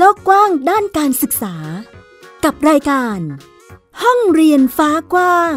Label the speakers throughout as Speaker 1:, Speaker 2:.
Speaker 1: โลกกว้างด้านการศึกษา กับรายการ ห้องเรียนฟ้ากว้าง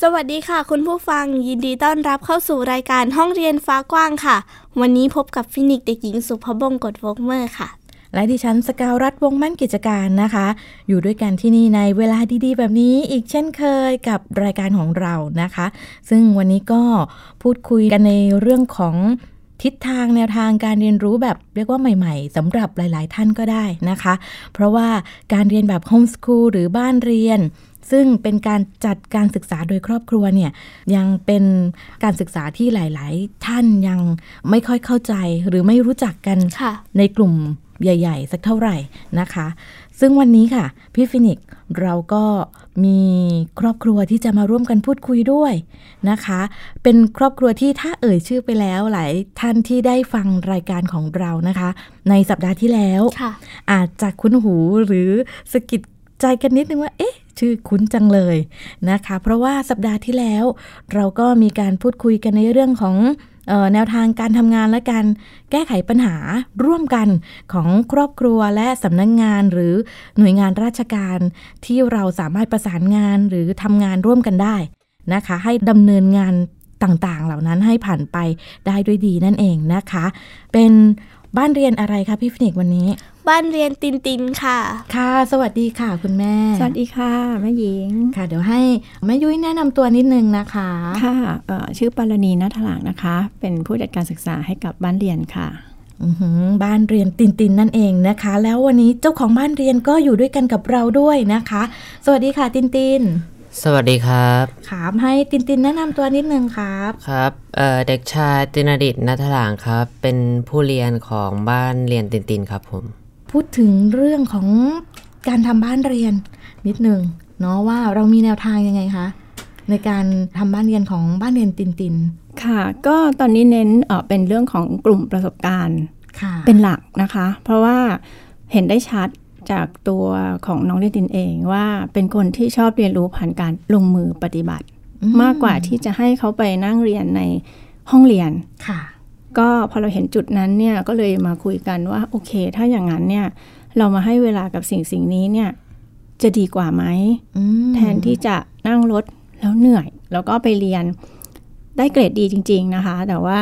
Speaker 2: สวัสดีค่ะ คุณผู้ฟังยินดีต้อนรับเข้าสู่รายการห้องเรียนฟ้ากว้างค่ะ วันนี้พบกับฟินิกส์เด็กหญิงสุภบงกตวกเมอร์ค่ะ
Speaker 3: และดิฉันสกาวรัฐวงศ์มั่นกิจการนะคะ อยู่ด้วยกันที่นี่ในเวลาดีๆ แบบนี้อีกเช่นเคยกับรายการของเรานะคะ ซึ่งวันนี้ก็พูดคุยกันในเรื่องของทิศทางแนวทางการเรียนรู้แบบเรียกว่าใหม่ ๆสำหรับหลาย ๆ ท่านก็ได้นะคะ เพราะว่าการเรียนแบบ homeschool หรือบ้านเรียนซึ่งเป็นการจัดการศึกษาโดยครอบครัวเนี่ยยังเป็นการศึกษาที่หลาย ๆ ท่านยังไม่ค่อยเข้าใจหรือไม่รู้จักกัน
Speaker 2: ค่ะ
Speaker 3: ในกลุ่ม ใหญ่ ๆ สักเท่าไหร่นะคะ ซึ่งวันนี้ค่ะ พี่ฟินิกซ์เราก็มีครอบครัวที่จะมาร่วมกันพูดคุยด้วยนะคะ เป็นครอบครัวที่ถ้าเอ่ยชื่อไปแล้วหลายท่านที่ได้ฟังรายการของเรานะคะ ในสัปดาห์ที่แล้ว
Speaker 2: ค่ะ
Speaker 3: อาจจะคุ้นหูหรือสะกิดใจกันนิดนึงว่า เอ๊ะ ชื่อคุ้นจังเลยนะคะ เพราะว่าสัปดาห์ที่แล้ว เราก็มีการพูดคุยกันในเรื่องของเออ แนวทางการทำงานและการแก้ไขปัญหาร่วมกันของครอบครัวและสำนักงงานหรือหน่วยงานราชการที่เราสามารถประสานงานหรือทำงานร่วมกันได้นะคะ ให้ดำเนินงานต่างๆ เหล่านั้นให้ผ่านไปได้ด้วยดีนั่นเองนะคะ เป็น บ้านเรียนอะไรคะพี่ฟินิกซ์วันนี้
Speaker 2: บ้านเรียนตินตินค่ะ
Speaker 3: ค่ะ สวัสดีค่ะคุณแม่
Speaker 4: สวัสดีค่ะแม่หญิง
Speaker 3: ค่ะ เดี๋ยวให้แม่ยุ้ยแนะนำตัวนิดนึงนะคะ
Speaker 4: ค่ะเอ่อชื่อปารณีนัทหลางนะคะ เป็นผู้จัดการศึกษาให้กับบ้านเรียนค่ะ
Speaker 3: อือหือบ้านเรียนตินตินนั่นเองนะคะ แล้ววันนี้เจ้าของบ้านเรียนก็อยู่ด้วยกันกับเราด้วยนะคะ สวัสดีค่ะตินติน
Speaker 5: สวัสดีครับ
Speaker 3: ถามให้ตินตินแนะนำตัวนิดนึงครับ
Speaker 5: ครับเอ่อเด็กชายตินดิตนัทหลางครับ เป็นผู้เรียนของบ้านเรียนตินตินครับผม
Speaker 3: พูดถึงเรื่องของการทำบ้านเรียนนิดนึงเนาะว่าเรามีแนวทางยังไงคะในการทำบ้านเรียนของบ้านเรียนตินติน
Speaker 4: ค่ะ ก็ตอนนี้เน้นเอ่อเป็นเรื่องของกลุ่มประสบการณ์
Speaker 3: ค่ะ
Speaker 4: เป็นหลักนะคะ เพราะว่าเห็นได้ชัด จากตัวของน้องเดนตินเองว่าเป็นคนที่ชอบเรียนรู้ผ่านการลงมือปฏิบัติ
Speaker 3: อื
Speaker 4: มากกว่าที่จะให้เขาไปนั่งเรียนในห้องเรียน
Speaker 3: ค่ะ
Speaker 4: ก็พอเราเห็นจุดนั้นเนี่ยก็เลยมาคุยกันว่าโอเค ถ้าอย่างนั้นเนี่ยเรามาให้เวลากับสิ่งสิ่งนี้เนี่ยจะดีกว่าไหม
Speaker 3: อืม
Speaker 4: แทนที่จะนั่งรถแล้วเหนื่อย แล้วก็ไปเรียนได้เกรดดีจริง ๆนะคะ แต่ว่า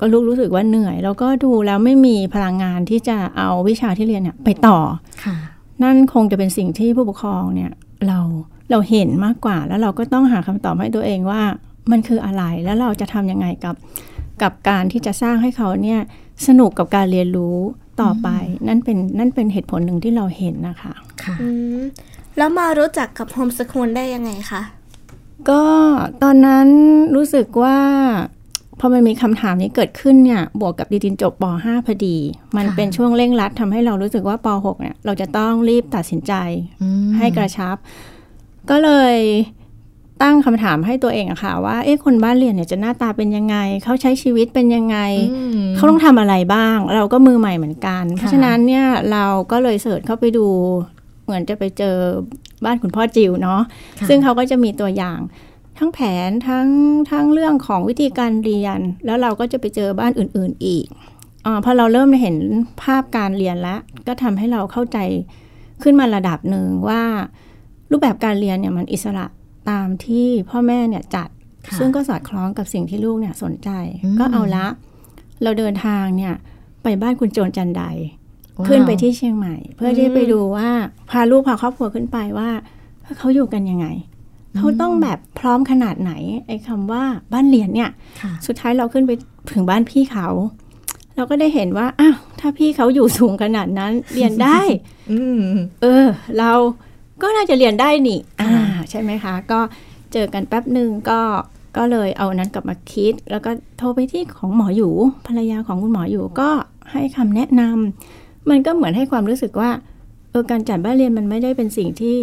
Speaker 4: ก็ลูกรู้สึกว่าเหนื่อย แล้วก็ดูแล้วไม่มีพลังงานที่จะเอาวิชาที่เรียนเนี่ยไปต่อ
Speaker 3: ค่ะ
Speaker 4: นั่นคงจะเป็นสิ่งที่ผู้ปกครองเนี่ยเราเราเห็นมากกว่า แล้วเราก็ต้องหาคำตอบให้ตัวเองว่ามันคืออะไรแล้วเราจะทำยังไงกับกับการที่จะสร้างให้เขาเนี่ยสนุกกับการเรียนรู้ต่อไป นั่นเป็นนั่นเป็นเหตุผลหนึ่งที่เราเห็นนะคะ
Speaker 3: ค่ะ
Speaker 2: อืมแล้วมารู้จักกับโฮมสคูลได้ยังไงคะ
Speaker 4: ก็ตอนนั้นรู้สึกว่า พอมันมีคำถามนี้เกิดขึ้นเนี่ย บวกกับดีดินจบป .5 พอดี มัน
Speaker 3: ค่ะ
Speaker 4: เป็นช่วงเร่งรัดทำให้เรารู้สึกว่าป .6 เนี่ย เราจะต้องรีบตัดสินใจ
Speaker 3: อืม
Speaker 4: ให้กระชับ ก็เลยตั้งคำถามให้ตัวเองอะค่ะ ว่าเอ๊ะคนบ้านเรียนเนี่ยจะหน้าตาเป็นยังไง เขาใช้ชีวิตเป็นยังไง
Speaker 3: อืม
Speaker 4: เขาต้องทำอะไรบ้าง เราก็มือใหม่เหมือนกัน เพราะฉะนั้นเนี่ยเราก็เลยเสิร์ชเข้าไปดู เหมือนจะไปเจอบ้านคุณพ่อจิวเนาะ
Speaker 3: ค่ะ
Speaker 4: ซึ่งเขาก็จะมีตัวอย่าง ทั้งแผนทั้งทั้งเรื่องของวิธีการเรียน แล้วเราก็จะไปเจอบ้านอื่น ๆอีกอาพอเราเริ่มเห็นภาพการเรียนแล้วก็ทำให้เราเข้าใจขึ้นมาระดับหนึ่งว่า รูปแบบการเรียนเนี่ยมันอิสระตามที่พ่อแม่เนี่ยจัด
Speaker 3: ค่ะ
Speaker 4: ซึ่งก็สอดคล้องกับสิ่งที่ลูกเนี่ยสนใจ
Speaker 3: อืม
Speaker 4: ก็เอาละ เราเดินทางเนี่ยไปบ้านคุณโจรจันได
Speaker 3: ว้าว
Speaker 4: ขึ้นไปที่เชียงใหม่ เพื่อที่จะไปดูว่าพาลูกพาครอบครัวขึ้นไปว่าเขาอยู่กันยังไง เขาต้องแบบพร้อมขนาดไหนไอ้คำว่าบ้านเรียนเนี่ย
Speaker 3: ค่ะ
Speaker 4: สุดท้ายเราขึ้นไปถึงบ้านพี่เขา เราก็ได้เห็นว่าอ้าวถ้าพี่เขาอยู่สูงขนาดนั้นเรียนได้
Speaker 3: อืม
Speaker 4: เออ เราก็น่าจะเรียนได้นี่
Speaker 3: ค่ะ
Speaker 4: อ่า ใช่ไหมคะ ก็เจอกันแป๊บหนึ่งก็ก็เลยเอานั้นกลับมาคิด แล้วก็โทรไปที่ของหมออยู่ ภรรยาของคุณหมออยู่ก็ให้คำแนะนำมันก็เหมือนให้ความรู้สึกว่าเออการจัดบ้านเรียนมันไม่ได้เป็นสิ่งที่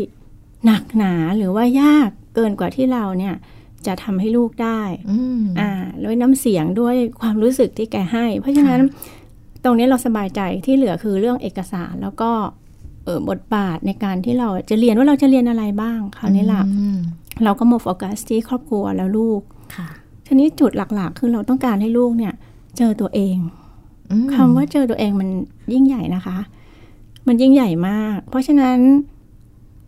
Speaker 4: หนักหนาหรือว่ายากเกินกว่าที่เราเนี่ยจะทำให้ลูกได้
Speaker 3: อืม
Speaker 4: อ่าด้วยน้ำเสียงด้วยความรู้สึกที่แกให้ เพราะฉะนั้นตรงนี้เราสบายใจที่เหลือคือเรื่องเอกสารแล้วก็เออบทบาทในการที่เราจะเรียนว่าเราจะเรียนอะไรบ้างคราวนี้ล่ะ
Speaker 3: อืม
Speaker 4: เราก็มาโฟกัสที่ครอบครัวแล้วลูก
Speaker 3: ค่ะ
Speaker 4: ทีนี้จุดหลักๆ คือเราต้องการให้ลูกเนี่ย เจอตัวเอง
Speaker 3: อืม
Speaker 4: คำว่าเจอตัวเองมันยิ่งใหญ่นะคะ มันยิ่งใหญ่มาก เพราะฉะนั้น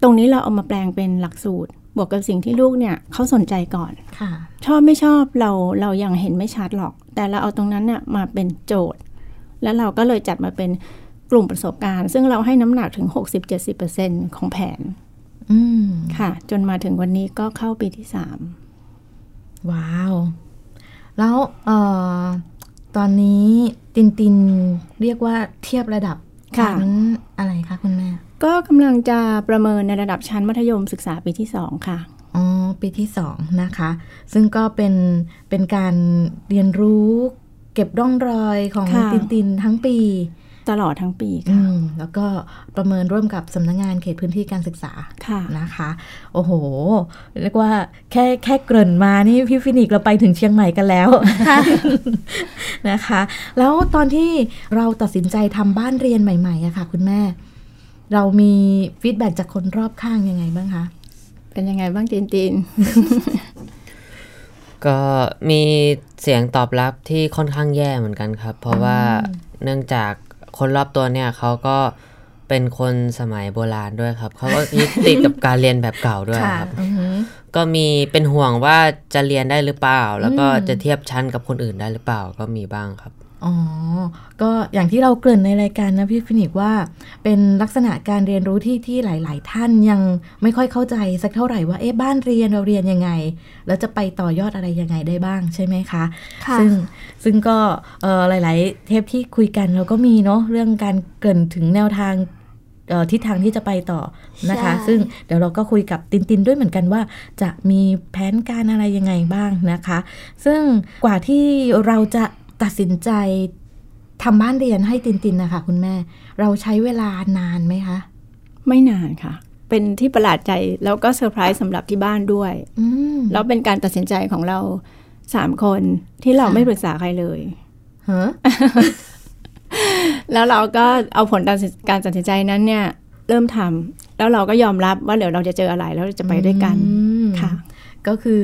Speaker 4: ตรงนี้เราเอามาแปลงเป็นหลักสูตร บวกกับสิ่งที่ลูกเนี่ยเขาสนใจก่อน
Speaker 3: ค่ะ
Speaker 4: ชอบไม่ชอบเราเรายังเห็นไม่ชัดหรอก แต่เราเอาตรงนั้นเนี่ยมาเป็นโจทย์ แล้วเราก็เลยจัดมาเป็นกลุ่มประสบการณ์ ซึ่งเราให้น้ำหนักถึง 60-70%ของแผน
Speaker 3: อืม
Speaker 4: ค่ะ จนมาถึงวันนี้ก็เข้าปีที่สาม
Speaker 3: ว้าว แล้วเอ่อตอนนี้ตินตินเรียกว่าเทียบระดับชั้นอะไรคะคุณแม่
Speaker 4: ก็กำลังจะประเมินในระดับชั้นมัธยมศึกษาปีที่สองค่ะ
Speaker 3: อ๋อปีที่สองนะคะ ซึ่งก็เป็นเป็นการเรียนรู้เก็บร่องรอยของ
Speaker 4: ค่ะ
Speaker 3: ตินตินทั้งปี
Speaker 4: ตลอดทั้งปี
Speaker 3: อื
Speaker 4: ค่ะ
Speaker 3: มแล้วก็ประเมินร่วมกับสำนักงานเขตพื้นที่การศึกษา
Speaker 4: ค่ะ
Speaker 3: นะคะ โอ้โห เรียกว่าแค่แค่เกริ่นมานี่พี่ฟินิกส์เราไปถึงเชียงใหม่กันแล้วนะคะ แล้วตอนที่เราตัดสินใจทำบ้านเรียนใหม่ๆอะค่ะ คุณแม่ เรามีฟีดแบ็จากคนรอบข้างยังไงบ้างคะ
Speaker 4: เป็นยังไงบ้างจีนจีน
Speaker 5: ก็มีเสียงตอบรับที่ค่อนข้างแย่เหมือนกันครับ เพราะว่าเนื่องจากคนรอบตัวเนี่ยเขาก็เป็นคนสมัยโบราณด้วยครับเขาก็ยึดติดกับการเรียนแบบเก่าด้วยครับ
Speaker 3: อือหือ
Speaker 5: ก็มีเป็นห่วงว่าจะเรียนได้หรือเปล่า แล้วก็
Speaker 3: อืม
Speaker 5: จะเทียบชั้นกับคนอื่นได้หรือเปล่าก็มีบ้างครับ
Speaker 3: อ๋อ ก็อย่างที่เราเกริ่นในรายการนะพี่ฟินิกส์ว่า เป็นลักษณะการเรียนรู้ที่ที่หลาย ๆ ท่านยังไม่ค่อยเข้าใจสักเท่าไหร่ว่าเอ๊ะบ้านเรียนเราเรียนยังไง แล้วจะไปต่อยอดอะไรยังไงได้บ้างใช่ไหมคะ
Speaker 2: ค่ะ
Speaker 3: ซึ่งซึ่งก็เอ่อหลาย ๆ เทปที่คุยกันเราก็มีเนาะเรื่องการเกริ่นถึงแนวทางเอ่อทิศทางที่จะไปต่อนะคะ
Speaker 2: ใช่
Speaker 3: ซึ่งเดี๋ยวเราก็คุยกับตินตินด้วยเหมือนกันว่า จะมีแผนการอะไรยังไงบ้างนะคะ ซึ่งกว่าที่เราจะ ตัดสินใจทำบ้านเรียนให้ตินตินนะคะคุณแม่ เราใช้เวลานานไหมคะ
Speaker 4: ไม่นานค่ะ เป็นที่ประหลาดใจแล้วก็เซอร์ไพรส์สำหรับที่บ้านด้วย
Speaker 3: อืม
Speaker 4: แล้วเป็นการตัดสินใจของเราสามคนที่เรา
Speaker 3: ค่ะ
Speaker 4: ไม่ปรึกษาใครเลย
Speaker 3: ฮะ
Speaker 4: แล้วเราก็เอาผลการการตัดสินใจนั้นเนี่ย เริ่มทำแล้วเราก็ยอมรับว่าเดี๋ยวเราจะเจออะไรแล้วเราจะไปด้วยกัน
Speaker 3: อืม
Speaker 4: ค่ะ
Speaker 3: ก็คือ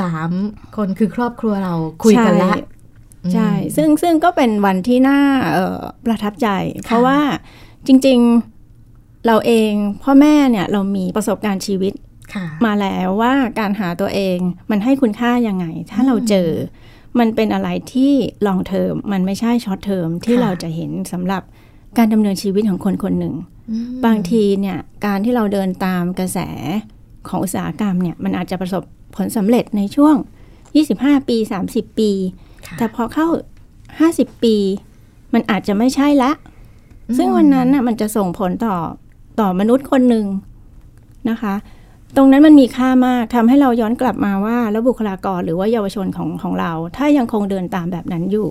Speaker 3: สามคนคือครอบครัวเราคุยกันละ
Speaker 4: ใช่ใช่ ซึ่งซึ่งก็เป็นวันที่น่าเอ่อประทับใจ เพราะว่าจริง ๆเราเองพ่อแม่เนี่ยเรามีประสบการณ์ชีวิต
Speaker 3: ค่ะ
Speaker 4: มาแล้วว่าการหาตัวเองมันให้คุณค่ายังไง ถ้าเราเจอมันเป็นอะไรที่ long term มันไม่ใช่ short term ที่
Speaker 3: ค่ะ
Speaker 4: เราจะเห็นสำหรับการดำเนินชีวิตของคนคนหนึ่ง
Speaker 3: อืม
Speaker 4: บางทีเนี่ยการที่เราเดินตามกระแสของอุตสาหกรรมเนี่ยมันอาจจะประสบผลสำเร็จในช่วง 25 ปี 30 ปี
Speaker 3: ค่ะ
Speaker 4: แต่พอเข้า 50 ปี มันอาจจะไม่ใช่ละ ซึ่งวันนั้นน่ะมันจะส่งผลต่อต่อมนุษย์คนหนึ่งนะคะ ตรงนั้นมันมีค่ามากทำให้เราย้อนกลับมาว่า แล้วบุคลากรหรือว่าเยาวชนของของเรา ถ้ายังคงเดินตามแบบนั้นอยู่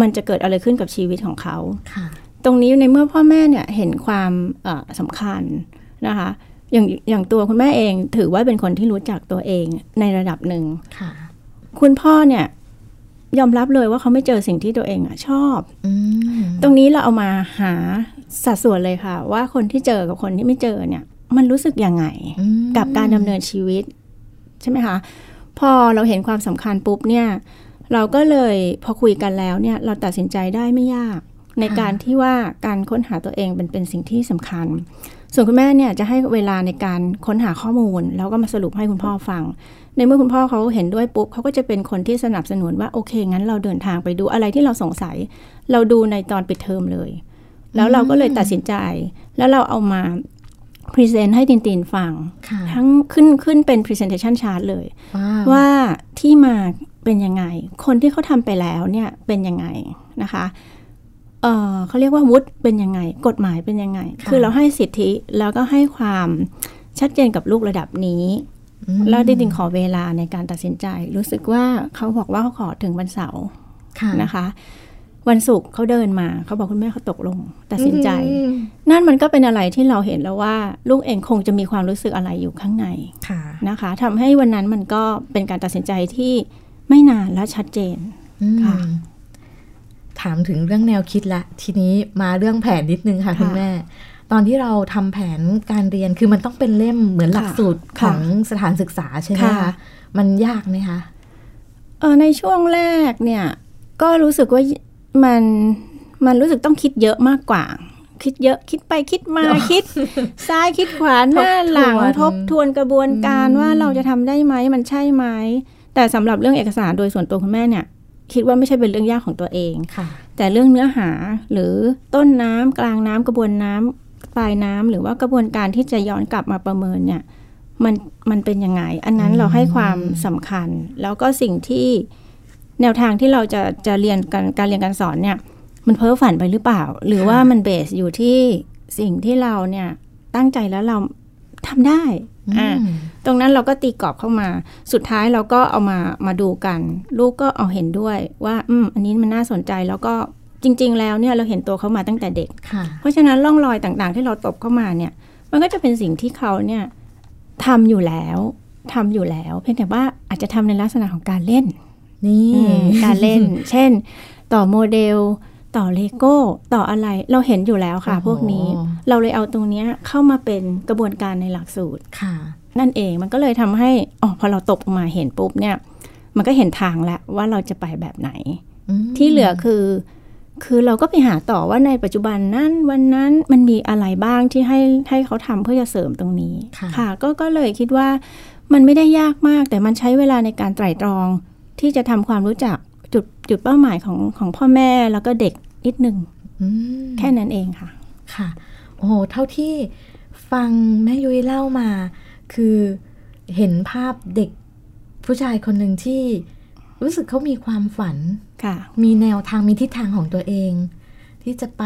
Speaker 4: มันจะเกิดอะไรขึ้นกับชีวิตของเขา
Speaker 3: ค่ะ
Speaker 4: ตรงนี้ในเมื่อพ่อแม่เนี่ยเห็นความเอ่อสำคัญนะคะอย่างอย่างตัวคุณแม่เองถือว่าเป็นคนที่รู้จักตัวเองในระดับหนึ่ง
Speaker 3: ค่ะ
Speaker 4: คุณพ่อเนี่ย ยอมรับเลยว่าเขาไม่เจอสิ่งที่ตัวเองอะชอบ
Speaker 3: อืม
Speaker 4: ตรงนี้เราเอามาหาสัดส่วนเลยค่ะ ว่าคนที่เจอกับคนที่ไม่เจอเนี่ย มันรู้สึกยังไง
Speaker 3: อืม
Speaker 4: กับการดำเนินชีวิต ใช่ไหมคะพอเราเห็นความสำคัญปุ๊บเนี่ย เราก็เลยพอคุยกันแล้วเนี่ย เราตัดสินใจได้ไม่ยาก ในการที่ว่าการค้นหาตัวเองเป็นเป็นสิ่งที่สำคัญ ส่วนคุณแม่เนี่ยจะให้เวลาในการค้นหาข้อมูล แล้วก็มาสรุปให้คุณพ่อฟัง ในเมื่อคุณพ่อเขาเห็นด้วยปุ๊บเขาก็จะเป็นคนที่สนับสนุนว่าโอเค งั้นเราเดินทางไปดูอะไรที่เราสงสัย เราดูในตอนปิดเทอมเลย แล้วเราก็เลยตัดสินใจ แล้วเราเอามาพรีเซนต์ให้ตินตินฟัง
Speaker 3: ค่ะ
Speaker 4: ทั้งขึ้นขึ้นเป็น presentation chart เลย
Speaker 3: ว้าว
Speaker 4: ว่าที่มาเป็นยังไง คนที่เขาทำไปแล้วเนี่ยเป็นยังไงนะคะเออเขาเรียกว่าวุฒิเป็นยังไง กฎหมายเป็นยังไง คือเราให้สิทธิแล้วก็ให้ความชัดเจนกับลูกระดับนี้
Speaker 3: อืม
Speaker 4: แล้วจริงๆขอเวลาในการตัดสินใจ รู้สึกว่าเขาบอกว่าเขาขอถึงวันเสาร์
Speaker 3: ค่ะ
Speaker 4: นะคะ วันศุกร์เขาเดินมาเขาบอกคุณแม่เขาตกลง ตัดสินใจ
Speaker 3: อืม
Speaker 4: นั่นมันก็เป็นอะไรที่เราเห็นแล้วว่า ลูกเองคงจะมีความรู้สึกอะไรอยู่ข้างใน
Speaker 3: ค่ะ
Speaker 4: นะคะทำให้วันนั้นมันก็เป็นการตัดสินใจที่ไม่นานและชัดเจน
Speaker 3: อืม
Speaker 4: ค่ะ
Speaker 3: ถามถึงเรื่องแนวคิดละ ทีนี้มาเรื่องแผนนิดนึงค่ะ
Speaker 4: ค่ะ
Speaker 3: คุณแม่ ตอนที่เราทำแผนการเรียนคือมันต้องเป็นเล่มเหมือนหลักสูตรข
Speaker 4: ค่ะ
Speaker 3: องสถานศึกษาใช่ไหม
Speaker 4: ค่ะ
Speaker 3: คะมันยากไหมคะ
Speaker 4: เออในช่วงแรกเนี่ย ก็รู้สึกว่ามันมันรู้สึกต้องคิดเยอะมากกว่า คิดเยอะคิดไปคิดมาคิด ซ้ายคิดขวาหน้าหลัง
Speaker 3: ท
Speaker 4: ท
Speaker 3: บบท
Speaker 4: ท
Speaker 3: วน
Speaker 4: วนกระบวนการ
Speaker 3: อืม
Speaker 4: ว่าเราจะทำได้ไหมมันใช่ไหมแต่สำหรับเรื่องเอกสารโดยส่วนตัวคุณแม่เนี่ย คิดว่าไม่ใช่เป็นเรื่องยากของตัวเอง
Speaker 3: ค่ะ
Speaker 4: แต่เรื่องเนื้อหาหรือต้นน้ำกลางน้ำกระบวนน้ำ ปลายน้ำหรือว่ากระบวนการที่จะย้อนกลับมาประเมินเนี่ยมันมันเป็นยังไง อันนั้น
Speaker 3: อืม
Speaker 4: เราให้ความสำคัญ แล้วก็สิ่งที่แนวทางที่เราจะจะเรียนการการเรียนการสอนเนี่ยมันเพ้อฝันไปหรือเปล่า หรือว่ามันเบสอยู่ที่สิ่งที่เราเนี่ยตั้งใจแล้วเราทำได้อ่า
Speaker 3: อืม
Speaker 4: ตรงนั้นเราก็ตีกรอบเข้ามา สุดท้ายเราก็เอามามาดูกัน ลูกก็เอาเห็นด้วยว่า อืมอันนี้มันน่าสนใจแล้วก็ จริง ๆ แล้วเนี่ยเราเห็นตัวเขามาตั้งแต่เด็ก
Speaker 3: ค่ะ
Speaker 4: เพราะฉะนั้นร่องรอยต่างๆ ที่เราตบเข้ามาเนี่ย มันก็จะเป็นสิ่งที่เขาเนี่ยทำอยู่แล้วทำอยู่แล้ว เพียงแต่ว่าอาจจะทำในลักษณะของการเล่น
Speaker 3: นี่
Speaker 4: อืมการเล่น เช่น ต่อโมเดล ต่อเลโก้ ต่ออะไรเราเห็นอยู่แล้วค่ะ พวกนี้เราเลยเอาตรงเนี้ยเข้ามาเป็นกระบวนการในหลักสูตร
Speaker 3: ค่ะ
Speaker 4: นั่นเองมันก็เลยทำให้อ๋อพอเราตบออกมาเห็นปุ๊บเนี่ย มันก็เห็นทางแล้วว่าเราจะไปแบบไหน
Speaker 3: อืม
Speaker 4: ที่เหลือคือ คือเราก็ไปหาต่อว่าในปัจจุบันนั้นวันนั้นมันมีอะไรบ้างที่ให้ให้เขาทำเพื่อจะเสริมตรงนี้
Speaker 3: ค่ะ
Speaker 4: ก็ก็เลยคิดว่ามันไม่ได้ยากมากแต่มันใช้เวลาในการไตร่ตรอง ที่จะทำความรู้จักจุดจุดเป้าหมายของของพ่อแม่แล้วก็เด็กนิดหนึ่ง
Speaker 3: อืม
Speaker 4: แค่นั้นเองค่ะ
Speaker 3: ค่ะ โอ้โห เท่าที่ฟังแม่ยุ้ยเล่ามา คือเห็นภาพเด็กผู้ชายคนหนึ่งที่รู้สึกเขามีความฝัน
Speaker 4: ค่ะ
Speaker 3: มีแนวทางมีทิศทางของตัวเอง ที่จะไป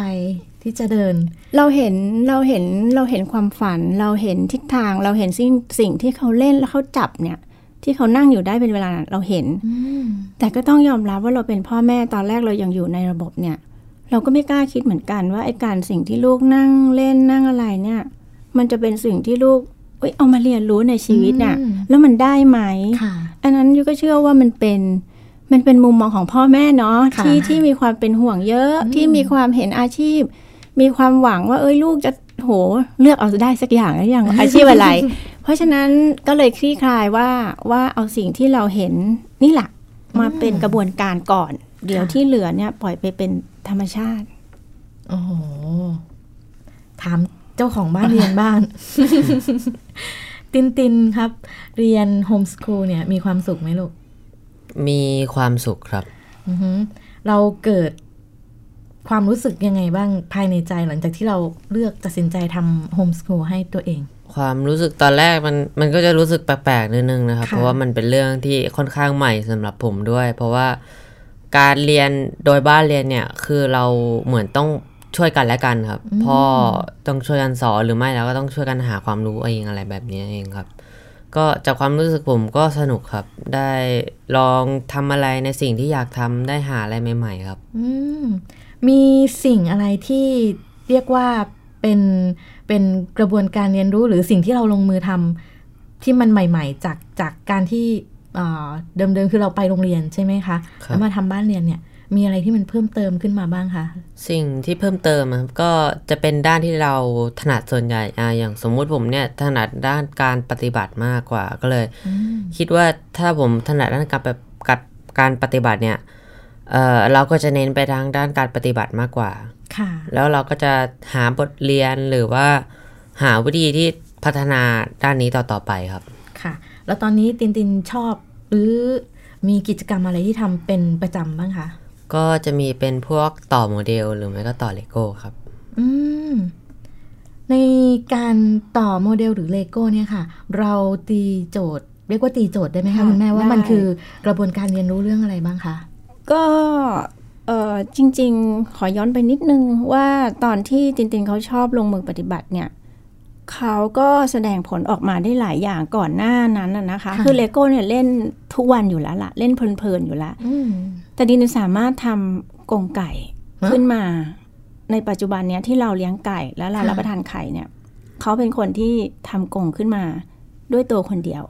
Speaker 3: ที่จะเดิน
Speaker 4: เราเห็นเราเห็นเราเห็นความฝัน เราเห็นทิศทาง เราเห็นสิ่งสิ่งที่เขาเล่นแล้วเขาจับเนี่ย ที่เขานั่งอยู่ได้เป็นเวลาเราเห็น
Speaker 3: อืม
Speaker 4: แต่ก็ต้องยอมรับว่าเราเป็นพ่อแม่ตอนแรกเรายังอยู่ในระบบเนี่ย เราก็ไม่กล้าคิดเหมือนกันว่าไอ้การสิ่งที่ลูกนั่งเล่นนั่งอะไรเนี่ย มันจะเป็นสิ่งที่ลูกเอ้ยเอามาเรียนรู้ในชีวิตน่ะ
Speaker 3: อืม
Speaker 4: แล้วมันได้ไหม
Speaker 3: ค่ะ
Speaker 4: อันนั้นยูก็เชื่อว่ามันเป็น มันเป็นมุมมองของพ่อแม่เนาะ
Speaker 3: ค่ะ
Speaker 4: ที่ที่มีความเป็นห่วงเยอะ
Speaker 3: อืม
Speaker 4: ที่มีความเห็นอาชีพ มีความหวังว่าเอ้ยลูกจะโหเลือกเอาได้สักอย่างแล้วอย่างอาชีพอะไร เพราะฉะนั้นก็เลยคลี่คลายว่าว่าเอาสิ่งที่เราเห็นนี่แหละมาเป็นกระบวนการก่อน เดี๋ยวที่เหลือเนี่ยปล่อยไปเป็นธรรมชาติ
Speaker 3: โอ้โหถามเจ้าของบ้านเรียนบ้างตินตินครับ เรียนโฮมส o ูลเนี่ยมีความสุขไหมลูก
Speaker 5: มีความสุขครับ
Speaker 3: อือฮึเราเกิดความรู้สึกยังไงบ้างภายในใจหลังจากที่เราเลือกตัดสินใจทำโฮมส o ูลให้ตัวเอง
Speaker 5: ความรู้สึกตอนแรกมันมันก็จะรู้สึกแปลกๆนิดนึงนะครับ
Speaker 3: ค่ะ
Speaker 5: เพราะว่ามันเป็นเรื่องที่ค่อนข้างใหม่สำหรับผมด้วย เพราะว่าการเรียนโดยบ้านเรียนเนี่ย คือเราเหมือนต้องช่วยกันและกันครับ พ่อต้องช่วยกันสอนหรือไม่เราก็ต้องช่วยกันหาความรู้เองอะไรแบบนี้เองครับ ก็จากความรู้สึกผมก็สนุกครับ ได้ลองทำอะไรในสิ่งที่อยากทำได้หาอะไรใหม่ ๆ ครับ
Speaker 3: อืมมีสิ่งอะไรที่เรียกว่าเป็นเป็นกระบวนการเรียนรู้หรือสิ่งที่เราลงมือทำที่มันใหม่ ๆ จากจากการที่เอ่อเดิมๆคือเราไปโรงเรียนใช่ไหมคะ
Speaker 5: ครับ
Speaker 3: แล้วมาทำบ้านเรียนเนี่ย มีอะไรที่มันเพิ่มเติมขึ้นมาบ้างคะ
Speaker 5: สิ่งที่เพิ่มเติมอะครับก็จะเป็นด้านที่เราถนัดส่วนใหญ่อ่าอย่างสมมุติผมเนี่ยถนัดด้านการปฏิบัติมากกว่าก็เลย คิดว่าถ้าผมถนัดด้านการแบบการการปฏิบัติเนี่ยเอ่อเราก็จะเน้นไปทางด้านการปฏิบัติมากกว่า
Speaker 3: ค่ะ
Speaker 5: แล้วเราก็จะหาบทเรียนหรือว่า หาวิธีที่พัฒนาด้านนี้ต่อๆไปครับ
Speaker 3: ค่ะ แล้วตอนนี้ตินตินชอบหรือมีกิจกรรมอะไรที่ทำเป็นประจำบ้างคะ
Speaker 5: ก็จะมีเป็นพวกต่อโมเดลหรือไม่ก็ต่อเลโก้ครับ
Speaker 3: อืม ในการต่อโมเดลหรือเลโก้เนี่ยค่ะ เราตีโจทย์ เรียกว่าตีโจทย์ได้ไหมคะ
Speaker 4: ค่ะ
Speaker 3: คุณแม่ว่ามัน
Speaker 4: ได้
Speaker 3: คือกระบวนการเรียนรู้เรื่องอะไรบ้างคะ
Speaker 4: ก็เออจริง ๆ ขอย้อนไปนิดนึงว่าตอนที่ตินตินเขาชอบลงมือปฏิบัติเนี่ย เขาก็แสดงผลออกมาได้หลายอย่างก่อนหน้านั้นน่ะนะคะ
Speaker 3: ค่ะ
Speaker 4: คือเลโก้เนี่ยเล่นทุกวันอยู่แล้วล่ะเล่นเพลินๆอยู่แล้ว
Speaker 3: อืม
Speaker 4: แต่ดินสามารถทำกรงไก่
Speaker 3: ฮะ
Speaker 4: ขึ้นมาในปัจจุบันเนี้ยที่เราเลี้ยงไก่แล้วเรา
Speaker 3: ค่ะ
Speaker 4: รับประทานไข่เนี่ยเขาเป็นคนที่ทำกรงขึ้นมาด้วยตัวคนเดียว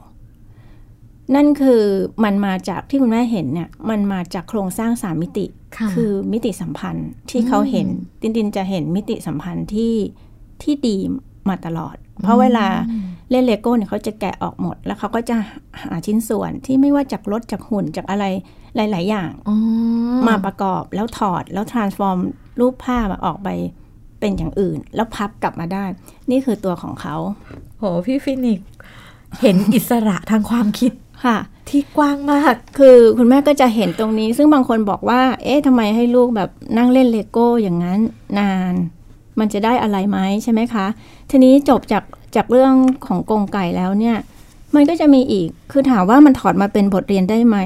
Speaker 4: นั่นคือมันมาจากที่คุณแม่เห็นเนี่ยมันมาจากโครงสร้างสามมิติ
Speaker 3: ค่ะ
Speaker 4: คือมิติสัมพันธ์ที่เขาเห็นตินตินจะเห็นมิติสัมพันธ์ที่ที่ดี มาตลอด เพราะเวลาเล่นเลโก้เนี่ยเขาจะแกะออกหมด แล้วเขาก็จะหาชิ้นส่วนที่ไม่ว่าจากรถจากหุ่นจากอะไรหลาย ๆ อย่าง
Speaker 3: อ๋อ
Speaker 4: มาประกอบแล้วถอดแล้ว transform รูปภาพอะออกไปเป็นอย่างอื่น แล้วพับกลับมาได้ นี่คือตัวของเขา
Speaker 3: โหพี่ฟินิกซ์เห็นอิสระทางความคิด
Speaker 4: ค่ะ
Speaker 3: ที่กว้างมาก
Speaker 4: คือคุณแม่ก็จะเห็นตรงนี้ ซึ่งบางคนบอกว่า เอ๊ะทำไมให้ลูกแบบนั่งเล่นเลโก้อย่างนั้นนาน มันจะได้อะไรไหมใช่ไหมคะ ทีนี้จบจากจากเรื่องของกรงไก่แล้วเนี่ย มันก็จะมีอีกคือถามว่ามันถอดมาเป็นบทเรียนได้ไหม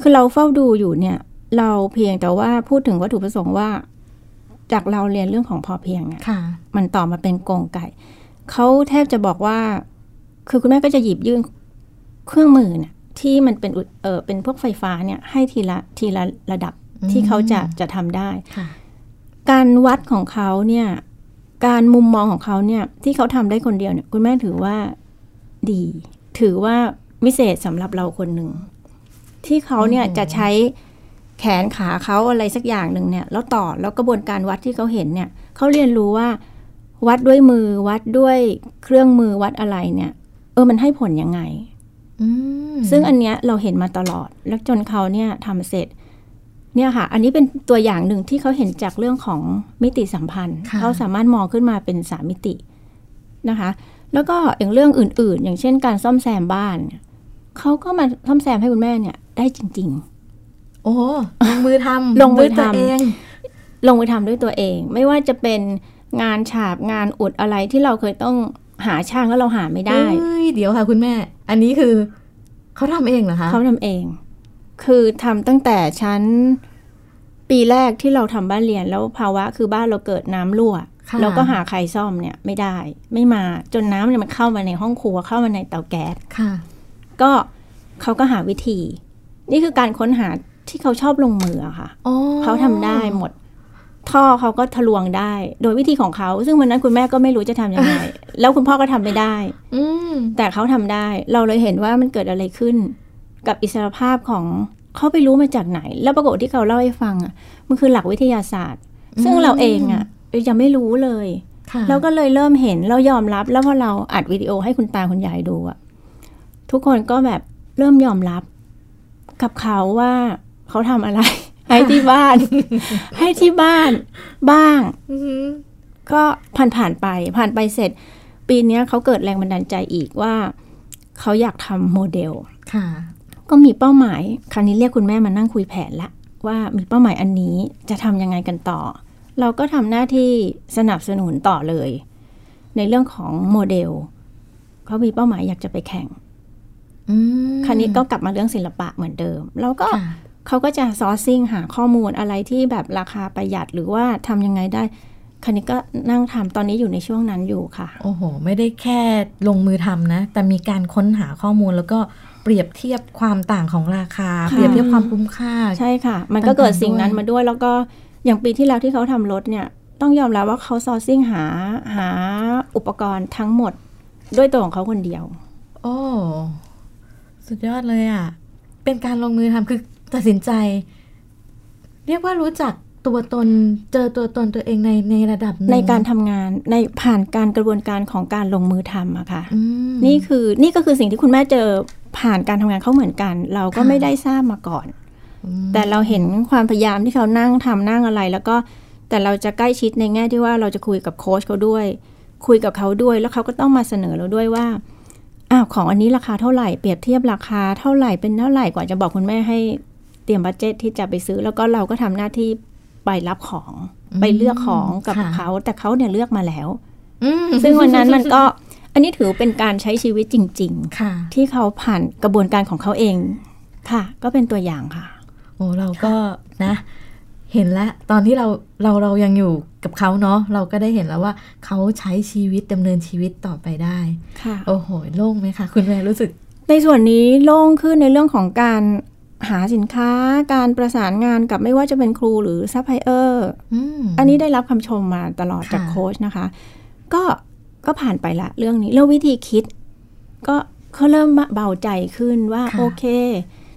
Speaker 4: คือเราเฝ้าดูอยู่เนี่ย เราเพียงแต่ว่าพูดถึงวัตถุประสงค์ว่า จากเราเรียนเรื่องของพอเพียงเนี่ย
Speaker 3: ค่ะ
Speaker 4: มันต่อมาเป็นกรงไก่เขาแทบจะบอกว่า คือคุณแม่ก็จะหยิบยื่นเครื่องมือเนี่ยที่มันเป็นอุเออเป็นพวกไฟฟ้าเนี่ยให้ทีละทีละระดับที่เขาจะจะทำได้
Speaker 3: ค่ะ
Speaker 4: การวัดของเขาเนี่ย การมุมมองของเขาเนี่ย ที่เขาทำได้คนเดียวเนี่ย คุณแม่ถือว่าดี ถือว่าวิเศษสำหรับเราคนหนึ่ง ที่เขาเนี่ยจะใช้แขนขาเขาอะไรสักอย่างหนึ่งเนี่ย แล้วต่อแล้วกระบวนการวัดที่เขาเห็นเนี่ย เขาเรียนรู้ว่า วัดด้วยมือวัดด้วยเครื่องมือวัดอะไรเนี่ย เออมันให้ผลยังไง
Speaker 3: อืม
Speaker 4: ซึ่งอันเนี้ยเราเห็นมาตลอด แล้วจนเขาเนี่ยทำเสร็จ เนี่ยค่ะ อันนี้เป็นตัวอย่างหนึ่งที่เขาเห็นจากเรื่องของมิติสัมพันธ์
Speaker 3: ค่ะ
Speaker 4: เขาสามารถมองขึ้นมาเป็นสามมิตินะคะ แล้วก็อย่างเรื่องอื่น ๆ อย่างเช่นการซ่อมแซมบ้านเนี่ยเขาก็มาซ่อมแซมให้คุณแม่เนี่ย ได้จริง
Speaker 3: โอ้ลงมือทำ
Speaker 4: ลงมือ
Speaker 3: ด้วยตัว
Speaker 4: ทำ
Speaker 3: เอง
Speaker 4: ๆลงมือทำด้วยตัวเอง ไม่ว่าจะเป็นงานฉาบงานอุดอะไรที่เราเคยต้องหาช่างแล้วเราหาไม่ได้
Speaker 3: เอ้ยเดี๋ยวค่ะคุณแม่ อันนี้คือเขาทำเองเหรอคะ
Speaker 4: เขาทำเอง คือทำตั้งแต่ชั้นปีแรกที่เราทำบ้านเรียนแล้วภาวะคือบ้านเราเกิดน้ำรั่ว
Speaker 3: ค่ะ
Speaker 4: แล้วก็หาใครซ่อมเนี่ยไม่ได้ ไม่มาจนน้ำเนี่ยมันเข้ามาในห้องครัวเข้ามาในเตาแก๊ส
Speaker 3: ค่ะ
Speaker 4: ก็เขาก็หาวิธี นี่คือการค้นหาที่เขาชอบลงมืออะค่ะ
Speaker 3: อ๋อ
Speaker 4: เขาทำได้หมด ท่อเขาก็ทะลวงได้ โดยวิธีของเขา ซึ่งวันนั้นคุณแม่ก็ไม่รู้จะทำยังไง แล้วคุณพ่อก็ทำไม่ได้
Speaker 3: อืม
Speaker 4: แต่เขาทำได้ เราเลยเห็นว่ามันเกิดอะไรขึ้น กับอิสรภาพของเขาไปรู้มาจากไหน แล้วปรากฏที่เขาเล่าให้ฟังอะมันคือหลักวิทยาศาสตร์ ซึ่งเราเองอะยังไม่รู้เลย
Speaker 3: ค่ะ
Speaker 4: แล้วก็เลยเริ่มเห็นเรายอมรับ แล้วพอเราอัดวิดีโอให้คุณตาคุณยายดูอะทุกคนก็แบบเริ่มยอมรับ กับเขาว่าเขาทำอะไร ให้ที่บ้าน ให้ที่บ้าน บ้าง
Speaker 3: อือหือ
Speaker 4: ก็ผ่านผ่านๆไป ผ่านไปเสร็จ ปีเนี้ยเขาเกิดแรงบันดาลใจอีกว่า เขาอยากทำโมเดล
Speaker 3: ค่ะ
Speaker 4: ก็มีเป้าหมาย คราวนี้เรียกคุณแม่มานั่งคุยแผนละว่ามีเป้าหมายอันนี้จะทำยังไงกันต่อ เราก็ทำหน้าที่สนับสนุนต่อเลย ในเรื่องของโมเดลเขามีเป้าหมายอยากจะไปแข่ง
Speaker 3: อืม
Speaker 4: คราวนี้ก็กลับมาเรื่องศิลปะเหมือนเดิม แล้วก็
Speaker 3: ค่ะ
Speaker 4: เขาก็จะซอร์ซิ่งหาข้อมูลอะไรที่แบบราคาประหยัดหรือว่าทำยังไงได้คราวนี้ก็นั่งทำตอนนี้อยู่ในช่วงนั้นอยู่ค่ะ
Speaker 3: โอ้โห ไม่ได้แค่ลงมือทำนะ แต่มีการค้นหาข้อมูลแล้วก็เปรียบเทียบความต่างของราคา
Speaker 4: ค่ะ
Speaker 3: เปรียบเทียบความคุ้มค่า
Speaker 4: ใช่ค่ะ มันก็เกิดสิ่งนั้น
Speaker 3: ต่างๆด้วย
Speaker 4: มาด้วย แล้วก็อย่างปีที่แล้วที่เขาทำรถเนี่ย ต้องยอมรับว่าเขาซอร์ซิ่งหาหาอุปกรณ์ทั้งหมดด้วยตัวของเขาคนเดียว
Speaker 3: โอ้สุดยอดเลยอะ เป็นการลงมือทำคือตัดสินใจ เรียกว่ารู้จัก ตัวตนเจอตัวตนตัวเองในในระดับหง
Speaker 4: ในการทำงานในผ่านการกระบวนการของการลงมือทำอะค่ะ
Speaker 3: อืม
Speaker 4: นี่คือนี่ก็คือสิ่งที่คุณแม่เจอผ่านการทำงานเขาเหมือนกัน เราก็
Speaker 3: ค่ะ
Speaker 4: ไม่ได้ทราบมาก่อน
Speaker 3: อืม
Speaker 4: แต่เราเห็นความพยายามที่เขานั่งทำนั่งอะไร แล้วก็แต่เราจะใกล้ชิดในแง่ที่ว่าเราจะคุยกับโค้ชเขาด้วย คุยกับเขาด้วย แล้วเขาก็ต้องมาเสนอเราด้วยว่าอ้าวของอันนี้ราคาเท่าไหร่เปรียบเทียบราคาเท่าไหร่เป็นเท่าไหร่กว่าจะบอกคุณแม่ให้เตรียมบัตเจตที่จะไปซื้อ แล้วก็เราก็ทำหน้าที่ ไปรับของไปเลือกของกับ
Speaker 3: ค่ะ
Speaker 4: เขาแต่เขาเนี่ยเลือกมาแล้ว
Speaker 3: อืม
Speaker 4: ซึ่งวันนั้นมันก็อันนี้ถือเป็นการใช้ชีวิตจริง
Speaker 3: ค่ะ
Speaker 4: ๆที่เขาผ่านกระบวนการของเขาเองค่ะ ก็เป็นตัวอย่างค่ะ
Speaker 3: โอ้เราก็นะ เห็นแล้วตอนที่เราเราเรายังอยู่กับเขาเนาะเราก็ได้เห็นแล้วว่าเขาใช้ชีวิตดำเนินชีวิตต่อไปได้
Speaker 4: ค่ะ
Speaker 3: โอ้โหโล่งไหมคะ คุณแม่รู้สึก
Speaker 4: ในส่วนนี้โล่งขึ้นในเรื่องของการ หาสินค้าการประสานงานกับไม่ว่าจะเป็นครูหรือซัพพลายเออร์
Speaker 3: อืม
Speaker 4: อันนี้ได้รับคำชมมาตลอด
Speaker 3: ค่ะ
Speaker 4: จากโค้ชนะคะ ก็ก็ผ่านไปละเรื่องนี้ แล้ววิธีคิด ก็เขาเริ่มเบาใจขึ้นว่า
Speaker 3: ค่ะ
Speaker 4: โอเค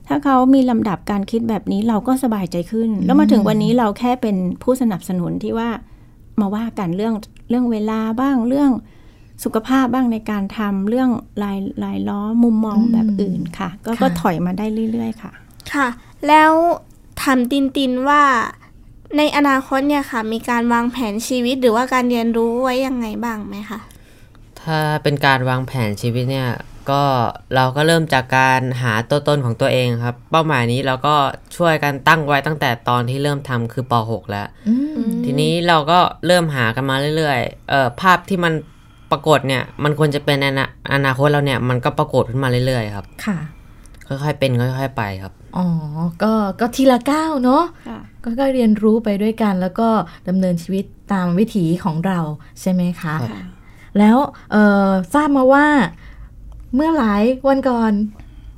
Speaker 4: ถ้าเขามีลำดับการคิดแบบนี้เราก็สบายใจขึ้น แล้วมาถึงวันนี้เราแค่เป็นผู้สนับสนุนที่ว่ามาว่ากันเรื่องเรื่องเวลาบ้างเรื่องสุขภาพบ้างในการทำเรื่องลายลายล้อมุมมองแบบอื่นค่ะ ก็
Speaker 3: ค่ะ
Speaker 4: ก็ถอยมาได้เรื่อย ๆ ค่ะ
Speaker 2: ค่ะ แล้วถามตินตินว่าในอนาคตเนี่ยค่ะ มีการวางแผนชีวิตหรือว่าการเรียนรู้ไว้ยังไงบ้างไหมคะ
Speaker 5: ถ้าเป็นการวางแผนชีวิตเนี่ยก็เราก็เริ่มจากการหาตัวตนของตัวเองครับ เป้าหมายนี้เราก็ช่วยกันตั้งไว้ตั้งแต่ตอนที่เริ่มทำคือป .6 แล้ว
Speaker 3: อืม
Speaker 5: ทีนี้เราก็เริ่มหากันมาเรื่อยๆเอ่อภาพที่มันปรากฏเนี่ยมันควรจะเป็นในอนาอนาคตเราเนี่ยมันก็ปรากฏขึ้นมาเรื่อยๆครับ
Speaker 3: ค่ะ
Speaker 5: ค่อยๆเป็นค่อยๆไปครับ
Speaker 3: อ๋อ ก็ก็ทีละก้าวเนาะ
Speaker 4: ค่ะ
Speaker 3: ก็ก็เรียนรู้ไปด้วยกัน แล้วก็ดำเนินชีวิตตามวิถีของเราใช่ไหมคะ
Speaker 5: ครับ
Speaker 3: แล้วเอ่อทราบมาว่าเมื่อหลายวันก่อน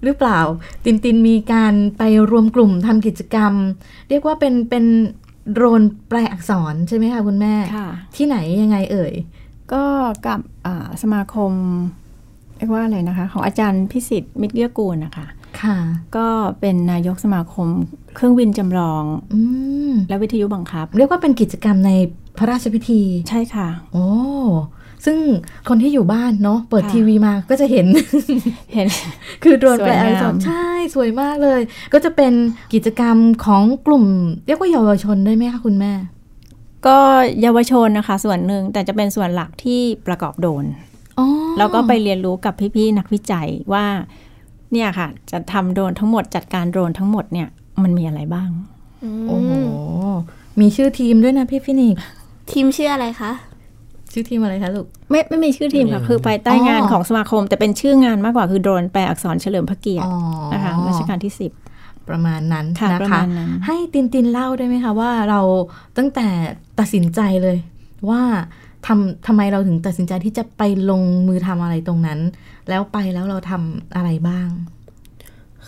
Speaker 3: หรือเปล่า ตินตินมีการไปรวมกลุ่มทำกิจกรรม เรียกว่าเป็นเป็นโดรนแปลอักษรใช่ไหมคะคุณแม่
Speaker 4: ค่ะ
Speaker 3: ที่ไหนยังไงเอ่ย
Speaker 4: ก็กับอ่าสมาคมเรียกว่าอะไรนะคะ ของอาจารย์พิสิทธิ์มิตรเกื้อกูลนะคะ
Speaker 3: ค่ะ
Speaker 4: ก็เป็นนายกสมาคม เครื่องบินจำลอง
Speaker 3: อืม
Speaker 4: และวิทยุบังคับ
Speaker 3: เรียกว่าเป็นกิจกรรมในพระราชพิธี
Speaker 4: ใช่ค่ะ
Speaker 3: โอ้ซึ่งคนที่อยู่บ้านเนาะเปิด
Speaker 4: ค่ะ
Speaker 3: ทีวีมาก็จะเห็น
Speaker 4: เห็น
Speaker 3: คือโดรนแปล
Speaker 4: สวยงาม
Speaker 3: อักษรใช่ สวยมากเลย ก็จะเป็นกิจกรรมของกลุ่ม เรียกว่าเยาวชนได้ไหมคะคุณแม่
Speaker 4: ก็เยาวชนนะคะ ส่วนหนึ่งแต่จะเป็นส่วนหลักที่ประกอบโดรน
Speaker 3: อ๋อ
Speaker 4: แล้วก็ไปเรียนรู้กับพี่ๆนักวิจัยว่า เนี่ยค่ะ จะทำโดรนทั้งหมดจัดการโดรนทั้งหมดเนี่ยมันมีอะไรบ้าง
Speaker 3: โอ้โหมีชื่อทีมด้วยนะพี่ฟินิกซ์
Speaker 2: ทีมชื่ออะไรคะ
Speaker 3: ชื่อทีมอะไรคะลูก
Speaker 4: ไม่ไม่มีชื่อทีมค่ะ
Speaker 5: อืม
Speaker 4: คือภายใต้งาน
Speaker 3: อ๋อ
Speaker 4: ของสมาคม แต่เป็นชื่องานมากกว่าคือโดรนแปลอักษรเฉลิมพระเกียรติ
Speaker 3: อ๋อ
Speaker 4: นะคะรัชกาลที่สิบ
Speaker 3: ประมาณนั้น
Speaker 4: ค่ะ
Speaker 3: นะ
Speaker 4: ประ
Speaker 3: คะ
Speaker 4: มาณนั้น
Speaker 3: ให้ตินตินเล่าได้ไหมคะว่าเราตั้งแต่ตัดสินใจเลยว่า ทำทำไมเราถึงตัดสินใจที่จะไปลงมือทำอะไรตรงนั้น แล้วไปแล้วเราทำอะไรบ้าง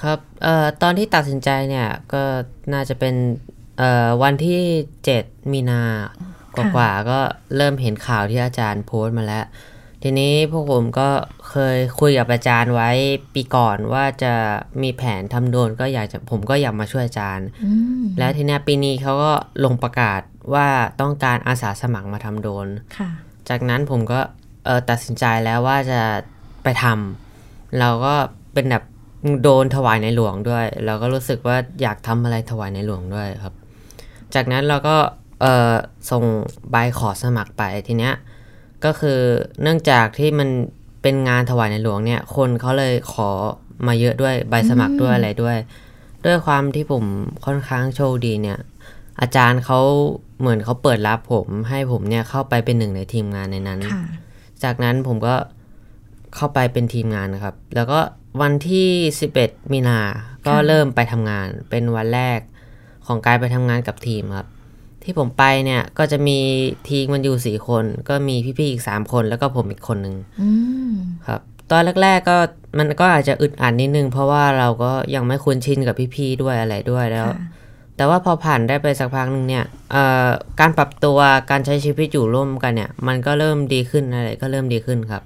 Speaker 5: ครับเอ่อตอนที่ตัดสินใจเนี่ยก็น่าจะเป็นเอ่อวันที่ 7 มีนากว่าๆก็เริ่มเห็นข่าวที่อาจารย์โพสต์มาแล้ว ทีนี้พวกผมก็เคยคุยกับอาจารย์ไว้ปีก่อนว่าจะมีแผนทำโดรนก็อยากจะผมก็อยากมาช่วยอาจารย์
Speaker 3: อืม
Speaker 5: แล้วทีเนี้ยปีนี้เขาก็ลงประกาศ ว่าต้องการอาสาสมัครมาทำโดรน
Speaker 3: ค่ะ
Speaker 5: จากนั้นผมก็เออตัดสินใจแล้วว่าจะไปทำเราก็เป็นแบบโดนถวายในหลวงด้วย เราก็รู้สึกว่าอยากทำอะไรถวายในหลวงด้วยครับ จากนั้นเราก็เออส่งใบขอสมัครไปทีเนี้ยก็คือเนื่องจากที่มันเป็นงานถวายในหลวงเนี่ย คนเขาเลยขอมาเยอะด้วยใบสมัครด้วยอะไรด้วย ด้วยความที่ผมค่อนข้างโชคดีเนี่ย อาจารย์เขาเหมือนเขาเปิดรับผม ให้ผมเนี่ยเข้าไปเป็นหนึ่งในทีมงานในนั้น
Speaker 3: ค่ะ
Speaker 5: จากนั้นผมก็เข้าไปเป็นทีมงานนะครับ แล้วก็วันที่ 11 มีนาก็
Speaker 3: ค่ะ
Speaker 5: เริ่มไปทำงาน เป็นวันแรกของการไปทำงานกับทีมครับ ที่ผมไปเนี่ยก็จะมีทีมมันอยู่สี่คน ก็มีพี่ๆอีก3คน แล้วก็ผมอีกคนหนึ่ง
Speaker 3: อืม
Speaker 5: ครับ ตอนแรก ๆ ก็มันก็อาจจะอึดอัดนิดนึง เพราะว่าเราก็ยังไม่คุ้นชินกับพี่ๆด้วยอะไรด้วยแล้ว
Speaker 3: ค่ะ
Speaker 5: แต่ว่าพอผ่านได้ไปสักพักหนึ่งเนี่ยเอ่อการปรับตัวการใช้ชีวิตอยู่ร่วมกันเนี่ย มันก็เริ่มดีขึ้นอะไรก็เริ่มดีขึ้นครับ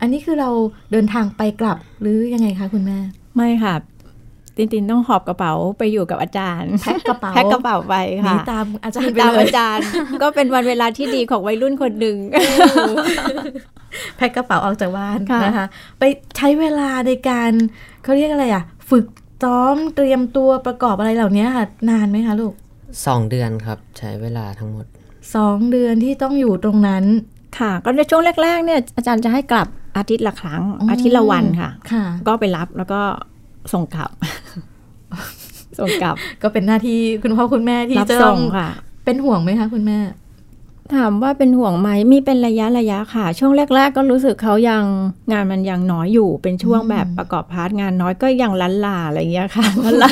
Speaker 3: อันนี้คือเราเดินทางไปกลับหรือยังไงคะคุณแม่
Speaker 4: ไม่ค่ะตินตินต้องหอบกระเป๋าไปอยู่กับอาจารย์
Speaker 3: แพ็คกระเป๋า
Speaker 4: แพ็คกระเป๋าไป
Speaker 3: หนี
Speaker 4: ค่ะ
Speaker 3: ตามอาจาร
Speaker 4: หนี
Speaker 3: ย์ไป
Speaker 4: ตาม
Speaker 3: เลย
Speaker 4: อาจารย์ ก็เป็นวันเวลาที่ดีของวัยรุ่นคนหนึ่ง
Speaker 3: แพ็คกระเป๋าออกจากบ้าน
Speaker 4: ค่ะ
Speaker 3: นะคะ ไปใช้เวลาในการเขาเรียกอะไรอะ ฝึก ซ้อมเตรียมตัวประกอบอะไรเหล่านี้ค่ะ นานไหมคะลูก
Speaker 5: 2เดือนครับ ใช้เวลาทั้งหมด
Speaker 3: สองเดือนที่ต้องอยู่ตรงนั้น
Speaker 4: ค่ะก็ในช่วงแรกๆเนี่ยอาจารย์จะให้กลับอาทิตย์ละครั้ง
Speaker 3: อืม
Speaker 4: อาทิตย์ละวันค่ะ
Speaker 3: ค่ะ
Speaker 4: ก็ไปรับแล้วก็ส่งกลับ ส่งกลับ
Speaker 3: ก็เป็นหน้าที่คุณพ่อคุณแม่ที่
Speaker 4: รับ
Speaker 3: จะ
Speaker 4: ส่
Speaker 3: ต้องง
Speaker 4: ค่ะ
Speaker 3: เป็นห่วงไหมคะคุณแม่
Speaker 4: ถามว่าเป็นห่วงไหมมีเป็นระยะระยะค่ะ ช่วงแรก ๆ ก็รู้สึกเขายังงานมันยังน้อยอยู่ เป็นช่วง
Speaker 3: อืม
Speaker 4: แบบประกอบ part งานน้อยก็ยังลันลาอะไรอย่างเงี้ยค่ะลันลา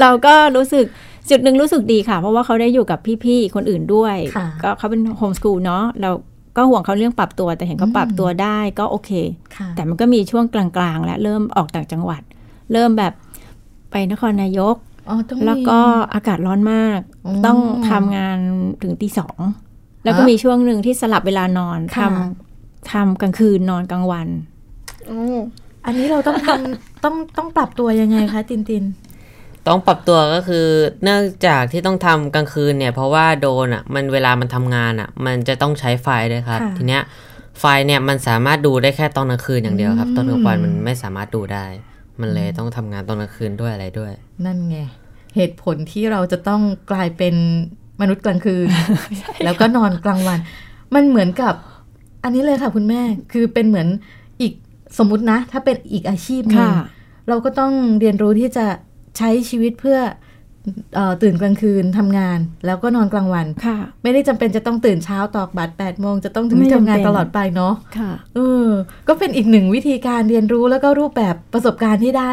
Speaker 4: เราก็รู้สึกจุดหนึ่งรู้สึกดีค่ะ เพราะว่าเขาได้อยู่กับพี่ๆคนอื่นด้วย
Speaker 3: ค่ะ
Speaker 4: ก็เขาเป็น homeschool เนาะเราก็ห่วงเขาเรื่องปรับตัวแต่เห็นเขา
Speaker 3: อืม
Speaker 4: ปรับตัวได้ก็โอเค
Speaker 3: ค่ะ
Speaker 4: แต่มันก็มีช่วงกลางๆ และเริ่มออกต่างจังหวัด เริ่มแบบไปนครนายก
Speaker 3: อ๋อต้องมี
Speaker 4: แล้วก็อากาศร้อนมาก
Speaker 3: อืม
Speaker 4: ต้องทำงานถึงตีสอง แล้วก็
Speaker 3: ฮะ
Speaker 4: มีช่วงหนึ่งที่สลับเวลานอนท
Speaker 3: ค่ะำ
Speaker 4: ทำกลางคืนนอนกลางวัน
Speaker 2: โอ้
Speaker 3: อันนี้เราต้องทำต้องต้องปรับตัวยังไงคะตินติน
Speaker 5: ต้องปรับตัวก็คือเนื่องจากที่ต้องทำกลางคืนเนี่ย เพราะว่าโดรนอะมันเวลามันทำงานอะ มันจะต้องใช้ไฟด้วยครับ
Speaker 3: ค่ะ
Speaker 5: ทีเนี้ยไฟเนี่ยมันสามารถดูได้แค่ตอนกลางคืนอย่างเดียวครับ
Speaker 3: อืม
Speaker 5: ตอนกลางวันมันไม่สามารถดูได้ มันเลยต้องทำงานตอนกลางคืนด้วยอะไรด้วย
Speaker 3: นั่นไงเหตุผลที่เราจะต้องกลายเป็น มนุษย์กลางคืน แล้วก็นอนกลางวัน มันเหมือนกับ อันนี้เลยค่ะคุณแม่ คือเป็นเหมือนอีกสมมุตินะ ถ้าเป็นอีกอาชีพหนึง
Speaker 4: ค่ะ
Speaker 3: เราก็ต้องเรียนรู้ที่จะใช้ชีวิตเพื่อเออตื่นกลางคืนทำงาน แล้วก็นอนกลางวัน
Speaker 4: ค่ะ
Speaker 3: ไม่ได้จำเป็นจะต้องตื่นเช้าตอกบัตร8ปดโมงจะต้องถึง
Speaker 4: ไม่
Speaker 3: ที่
Speaker 4: จำ
Speaker 3: ทำงาน
Speaker 4: เป็น
Speaker 3: ตลอดไปเนาะ
Speaker 4: ค่ะ
Speaker 3: เออก็เป็นอีกหนึ่งวิธีการเรียนรู้แล้วก็รูปแบบประสบการณ์ที่ได้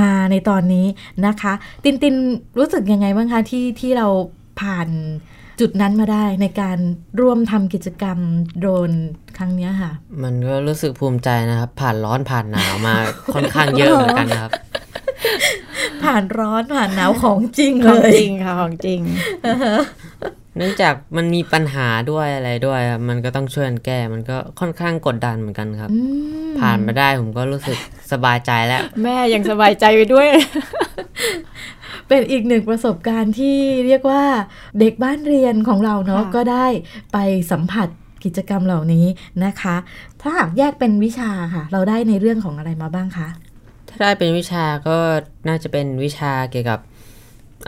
Speaker 3: มาในตอนนี้นะคะ ตินตินรู้สึกยังไงบ้างคะที่ที่เรา ผ่านจุดนั้นมาได้ในการร่วมทำกิจกรรมโดรนครั้งเนี้ยค่ะ
Speaker 5: มันก็รู้สึกภูมิใจนะครับ ผ่านร้อนผ่านหนาวมาค่อนข้างเยอะเหมือนกันนะครับ
Speaker 3: ผ่านร้อนผ่านหนาวของจริง
Speaker 4: ข
Speaker 3: เล
Speaker 4: อง
Speaker 3: ย
Speaker 4: จริงค่ะของจริง
Speaker 5: เนื่องจากมันมีปัญหาด้วยอะไรด้วยครับมันก็ต้องช่วยกันแก้ มันก็ค่อนข้างกดดันเหมือนกันครับ
Speaker 3: อืม
Speaker 5: ผ่านมาได้ผมก็รู้สึกสบายใจแล้ว
Speaker 4: แม่ยังสบายใจไปด้วย
Speaker 3: เป็นอีกหนึ่งประสบการณ์ที่เรียกว่าเด็กบ้านเรียนของเราเนาะ
Speaker 4: ค่ะ
Speaker 3: ก็ได้ไปสัมผัสกิจกรรมเหล่านี้นะคะ ถ้าหากแยกเป็นวิชาค่ะ เราได้ในเรื่องของอะไรมาบ้างคะ
Speaker 5: ถ้าได้เป็นวิชาก็น่าจะเป็นวิชาเกี่ยวกับ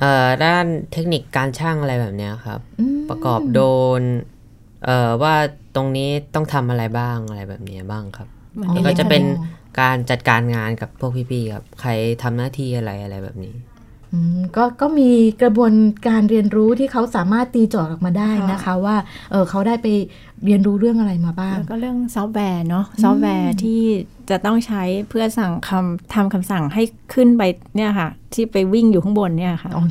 Speaker 5: เอ่อด้านเทคนิคการช่างอะไรแบบเนี้ยครับ
Speaker 3: อืม
Speaker 5: ประกอบโดรนเอ่อว่าตรงนี้ต้องทำอะไรบ้างอะไรแบบเนี้ยบ้างครับ
Speaker 4: มัน
Speaker 3: อ๋อ
Speaker 5: แล้ว
Speaker 4: เล็
Speaker 5: ก็
Speaker 4: ก
Speaker 5: จะเป็นการจัดการงานกับพวกพี่ๆครับ ใครทำหน้าที่อะไรอะไรแบบนี้
Speaker 3: อืม ก็ก็มีกระบวนการเรียนรู้ที่เขาสามารถตีโจทย์ออกมาได้นะคะ ว่าเออเขาได้ไปเรียนรู้เรื่องอะไรมาบ้าง
Speaker 4: แล้วก็เรื่องซอฟต์แวร์เนาะซอฟต์แวร์ที่จะต้องใช้เพื่อสั่งคำทำคำสั่งให้ขึ้นไปเนี่ยค่ะ ที่ไปวิ่งอยู่ข้างบนเนี่ยค่ะ
Speaker 3: อ๋อ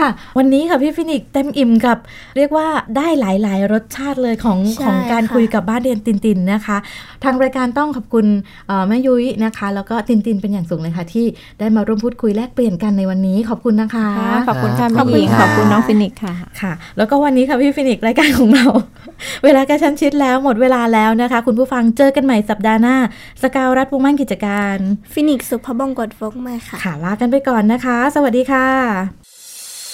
Speaker 3: ค่ะค่ะ วันนี้ค่ะพี่ฟินิกซ์เต็มอิ่มกับ เรียกว่าได้หลาย ๆ รสชาติเลยของ
Speaker 2: ใช่
Speaker 3: ของการ
Speaker 2: ค่ะ
Speaker 3: คุยกับบ้านเรียนตินตินนะคะ ทางรายการต้องขอบคุณเอ่อแม่ยุ้ยนะคะ แล้วก็ตินตินเป็นอย่างสูงเลยค่ะ ที่ได้มาร่วมพูดคุยแลกเปลี่ยนกันในวันนี้ ขอบคุณนะคะ
Speaker 4: ค่ะขอบคุณค่ะ
Speaker 5: ขอบ
Speaker 4: แม่
Speaker 5: คุณ
Speaker 4: หญิง
Speaker 5: ค่ะ
Speaker 4: ขอบคุณน้องฟินิกส์ค่ะ
Speaker 3: ค่ะ แล้วก็วันนี้ค่ะพี่ฟินิกซ์รายการของเรา เวลากระชั้นชิดแล้วหมดเวลาแล้วนะคะ คุณผู้ฟังเจอกันใหม่สัปดาห์หน้า สกาวรัฐวงศ์มั่นกิจการ
Speaker 2: ฟินิกซ์สุภบงกตฟกมาค่ะ
Speaker 3: ค่ะลากันไปก่อนนะคะ สวัสดีค่ะ